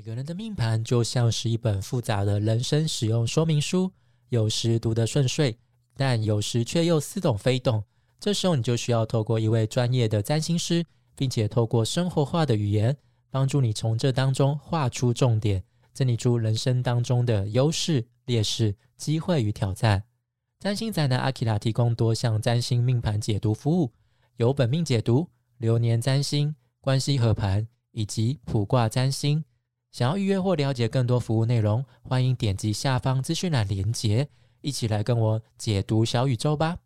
每个人的命盘就像是一本复杂的人生使用说明书，有时读得顺遂，但有时却又似懂非懂。这时候你就需要透过一位专业的占星师，并且透过生活化的语言，帮助你从这当中画出重点，整理出人生当中的优势、劣势、机会与挑战。占星宅男阿基拉提供多项占星命盘解读服务，有本命解读、流年占星、关系合盘以及卜卦占星。想要预约或了解更多服务内容，欢迎点击下方资讯栏连接，一起来跟我解读小宇宙吧。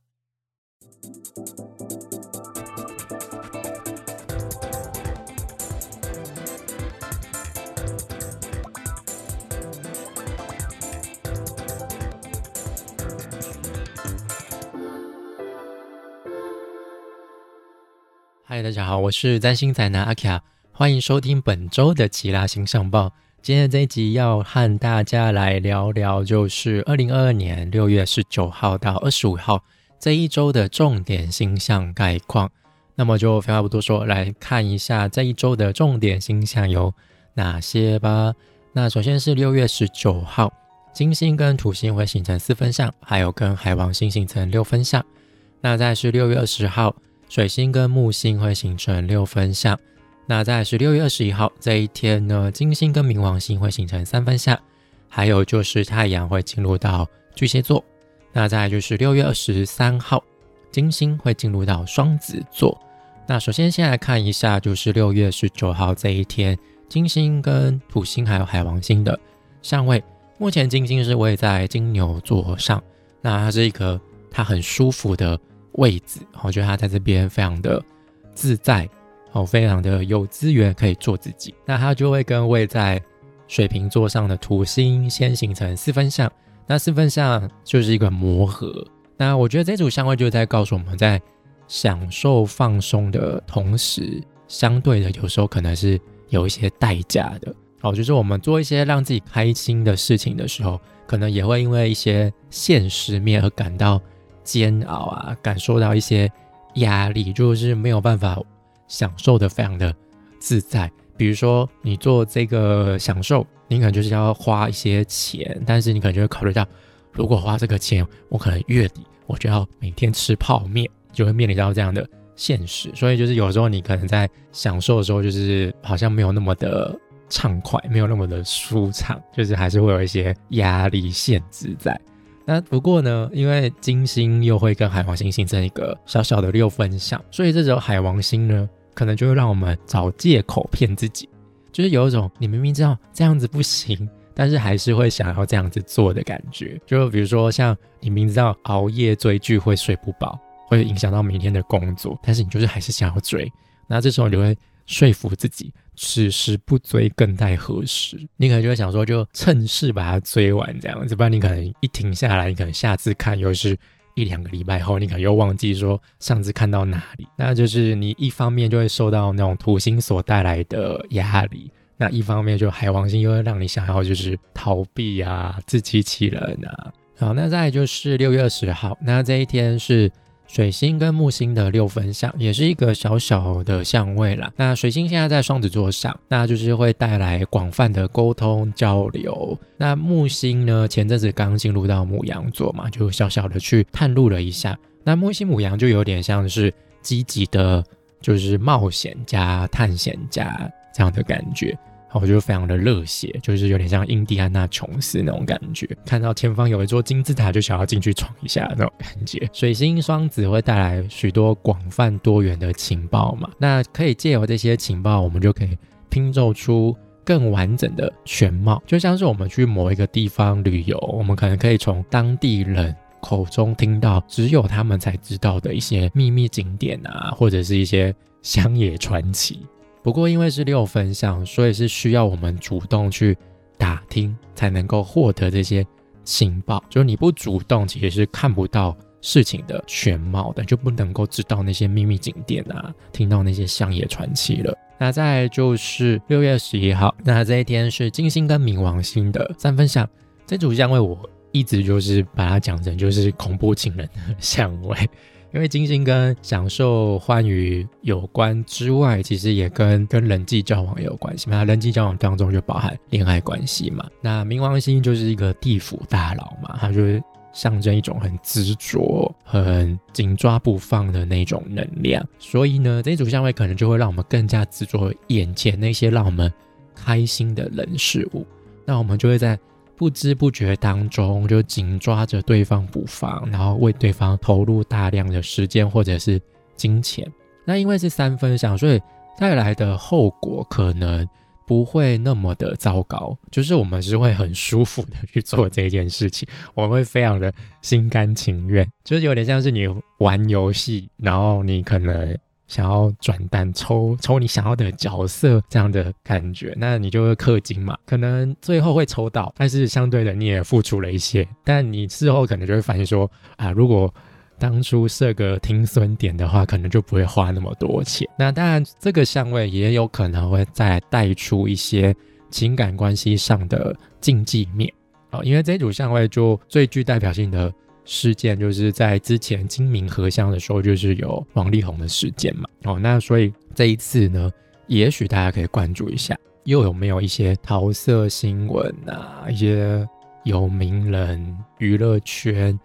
嗨，大家好，我是占星宅男阿卡。欢迎收听本周的奇拉星象报。今天这一集要和大家来聊聊，就是二零二二年六月十九号到二十五号这一周的重点星象概况。那么就废话不多说，来看一下这一周的重点星象有哪些吧。那首先是六月十九号，金星跟土星会形成四分相，还有跟海王星形成六分相。那再是六月二十号，水星跟木星会形成六分相。那在十六月二十一号这一天呢，金星跟冥王星会形成三分相，还有就是太阳会进入到巨蟹座。那再就是六月二十三号，金星会进入到双子座。那首先先来看一下，就是六月十九号这一天，金星跟土星还有海王星的相位。目前金星是位在金牛座上，那它是一个它很舒服的位置，我觉得它在这边非常的自在。哦，非常的有资源可以做自己，那它就会跟位在水瓶座上的土星先形成四分相，那四分相就是一个磨合。那我觉得这组相位就在告诉我们在享受放松的同时，相对的有时候可能是有一些代价的。哦，就是我们做一些让自己开心的事情的时候，可能也会因为一些现实面而感到煎熬啊，感受到一些压力，就是没有办法。享受的非常的自在，比如说你做这个享受，你可能就是要花一些钱，但是你可能就会考虑到，如果花这个钱，我可能月底我就要每天吃泡面，就会面临到这样的现实。所以就是有时候你可能在享受的时候，就是好像没有那么的畅快，没有那么的舒畅，就是还是会有一些压力限制在。那不过呢，因为金星又会跟海王星形成一个小小的六分相，所以这时候海王星呢，可能就会让我们找借口骗自己，就是有一种你明明知道这样子不行，但是还是会想要这样子做的感觉。就比如说像你明知道熬夜追剧会睡不饱，会影响到明天的工作，但是你就是还是想要追，那这时候你会说服自己。此时不追更待何时？你可能就会想说，就趁势把它追完这样子，不然你可能一停下来，你可能下次看又是一两个礼拜后，你可能又忘记说上次看到哪里。那就是你一方面就会受到那种土星所带来的压力，那一方面就海王星又会让你想要就是逃避啊、自欺欺人啊。好，那再就是六月二十号，那这一天是。水星跟木星的六分相，也是一个小小的相位啦。那水星现在在双子座上，那就是会带来广泛的沟通交流。那木星呢，前阵子刚进入到母羊座嘛，就小小的去探路了一下。那木星母羊就有点像是积极的，就是冒险家、探险家这样的感觉。我就非常的热血，就是有点像印第安纳琼斯那种感觉，看到前方有一座金字塔就想要进去闯一下那种感觉。水星双子会带来许多广泛多元的情报嘛，那可以借由这些情报，我们就可以拼凑出更完整的全貌。就像是我们去某一个地方旅游，我们可能可以从当地人口中听到只有他们才知道的一些秘密景点啊，或者是一些乡野传奇。不过，因为是六分相，所以是需要我们主动去打听，才能够获得这些情报。就是你不主动，其实是看不到事情的全貌的，就不能够知道那些秘密景点啊，听到那些乡野传奇了。那再就是六月十一号，那这一天是金星跟冥王星的三分相，这组相位我一直就是把它讲成就是恐怖情人的相位。因为金星跟享受欢愉有关之外，其实也跟跟人际交往有关系嘛。人际交往当中就包含恋爱关系嘛。那冥王星就是一个地府大佬嘛，它就是象征一种很执着、很紧抓不放的那种能量。所以呢，这组相位可能就会让我们更加执着眼前那些让我们开心的人事物。那我们就会在。不知不觉当中，就紧抓着对方不放，然后为对方投入大量的时间或者是金钱。那因为是三分享，所以带来的后果可能不会那么的糟糕，就是我们是会很舒服的去做这件事情，我们会非常的心甘情愿，就是有点像是你玩游戏，然后你可能。想要转蛋抽抽你想要的角色这样的感觉，那你就会氪金嘛，可能最后会抽到，但是相对的你也付出了一些，但你事后可能就会反映说啊，如果当初设个听损点的话，可能就不会花那么多钱。那当然这个相位也有可能会再带出一些情感关系上的禁忌面啊，因为这组相位就最具代表性的。事件就是在之前金明合相的时候，就是有王力宏的事件嘛。哦，那所以这一次呢，也许大家可以关注一下，又有没有一些桃色新闻啊，一些有名人、娱乐圈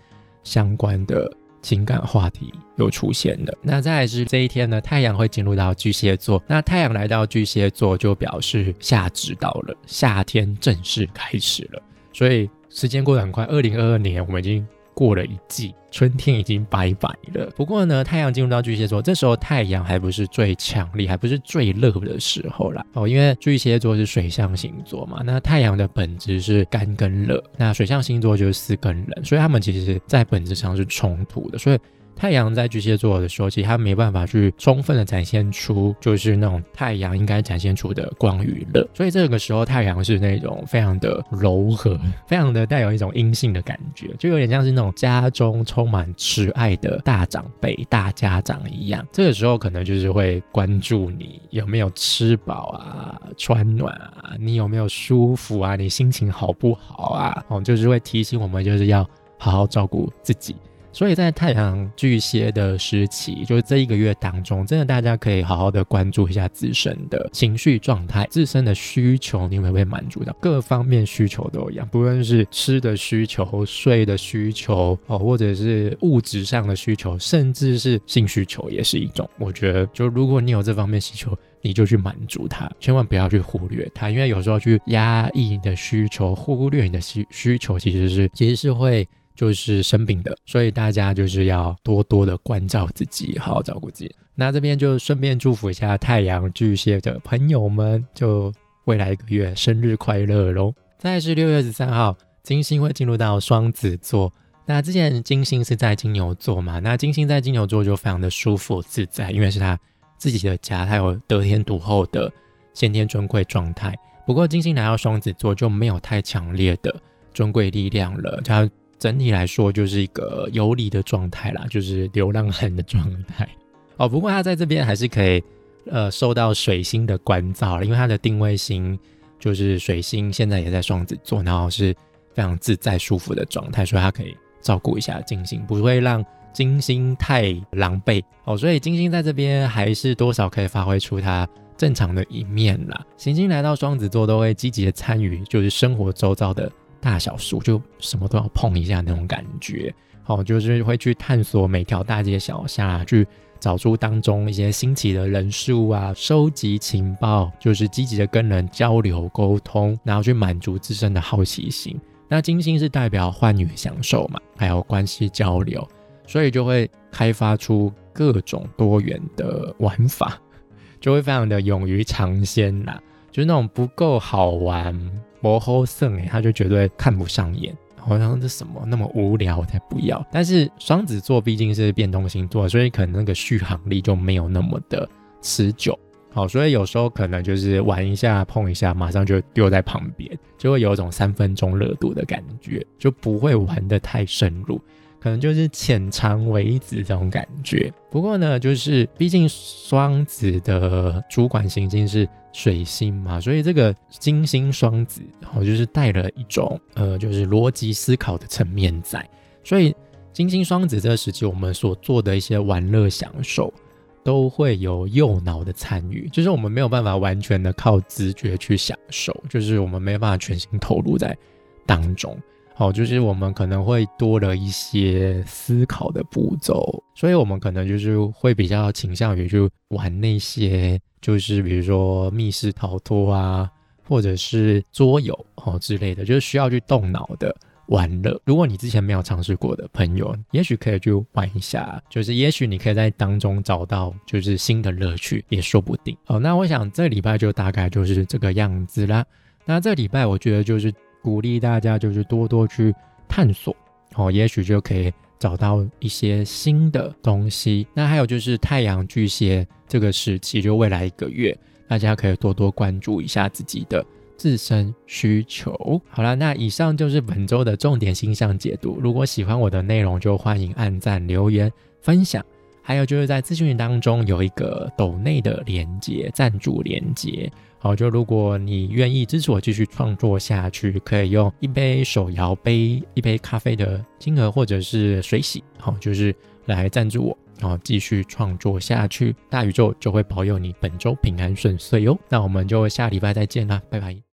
相关的情感话题又出现了。那再是这一天呢，太阳会进入到巨蟹座。那太阳来到巨蟹座，就表示夏至到了，夏天正式开始了。所以时间过得很快，二零二二年我们已经。过了一季，春天已经拜拜了。不过呢，太阳进入到巨蟹座，这时候太阳还不是最强力，还不是最热的时候啦。哦。因为巨蟹座是水象星座嘛，那太阳的本质是干跟热，那水象星座就是四跟冷，所以他们其实在本质上是冲突的。所以。太阳在巨蟹座的时候，其实它没办法去充分的展现出，就是那种太阳应该展现出的光与热。所以这个时候，太阳是那种非常的柔和，非常的带有一种阴性的感觉，就有点像是那种家中充满慈爱的大长辈、大家长一样。这个时候可能就是会关注你有没有吃饱啊、穿暖啊，你有没有舒服啊，你心情好不好啊？哦，就是会提醒我们，就是要好好照顾自己。所以在太阳巨蟹的时期，就是这一个月当中，真的大家可以好好的关注一下自身的情绪状态、自身的需求，你会不会满足到各方面需求都一样，不论是吃的需求、睡的需求哦，或者是物质上的需求，甚至是性需求也是一种。我觉得，就如果你有这方面需求，你就去满足它，千万不要去忽略它，因为有时候去压抑你的需求、忽略你的需需求，其实是其实是会。就是生病的，所以大家就是要多多的关照自己，好好照顾自己。那这边就顺便祝福一下太阳巨蟹的朋友们，就未来一个月生日快乐喽！再是六月十三号，金星会进入到双子座。那之前金星是在金牛座嘛？那金星在金牛座就非常的舒服自在，因为是他自己的家，他有得天独厚的先天尊贵状态。不过金星来到双子座就没有太强烈的尊贵力量了，他。整体来说就是一个游离的状态啦，就是流浪汉的状态哦。不过他在这边还是可以呃受到水星的关照，因为他的定位星就是水星，现在也在双子座，然后是非常自在舒服的状态，所以他可以照顾一下金星，不会让金星太狼狈哦。所以金星在这边还是多少可以发挥出他正常的一面啦。行星来到双子座都会积极的参与，就是生活周遭的。大小数就什么都要碰一下那种感觉，好，就是会去探索每条大街小巷，去找出当中一些新奇的人事物啊，收集情报，就是积极的跟人交流沟通，然后去满足自身的好奇心。那金星是代表欢愉享受嘛，还有关系交流，所以就会开发出各种多元的玩法，就会非常的勇于尝鲜啦，就是那种不够好玩。魔后圣哎，他就绝对看不上眼，好像这什么那么无聊，我才不要。但是双子座毕竟是变动星座，所以可能那个续航力就没有那么的持久。好，所以有时候可能就是玩一下、碰一下，马上就丢在旁边，就会有一种三分钟热度的感觉，就不会玩的太深入。可能就是浅尝为止这种感觉。不过呢，就是毕竟双子的主管行星是水星嘛，所以这个金星双子，然后就是带了一种呃，就是逻辑思考的层面在。所以金星双子这个时期，我们所做的一些玩乐享受，都会有右脑的参与，就是我们没有办法完全的靠直觉去享受，就是我们没有办法全心投入在当中。哦，就是我们可能会多了一些思考的步骤，所以我们可能就是会比较倾向于去玩那些，就是比如说密室逃脱啊，或者是桌游哦之类的，就是需要去动脑的。玩乐，如果你之前没有尝试过的朋友，也许可以去玩一下，就是也许你可以在当中找到就是新的乐趣，也说不定。好，那我想这礼拜就大概就是这个样子啦。那这礼拜我觉得就是鼓励大家就是多多去探索，哦，也许就可以找到一些新的东西。那还有就是太阳巨蟹这个时期，就未来一个月，大家可以多多关注一下自己的。自身需求。好了，那以上就是本周的重点星象解读。如果喜欢我的内容，就欢迎按赞、留言、分享。还有就是在资讯当中有一个抖内的连接，赞助连接。好，就如果你愿意支持我继续创作下去，可以用一杯手摇杯、一杯咖啡的金额，或者是水洗，好，就是来赞助我。然后继续创作下去，大宇宙就会保佑你本周平安顺遂哟。那我们就下礼拜再见啦，拜拜。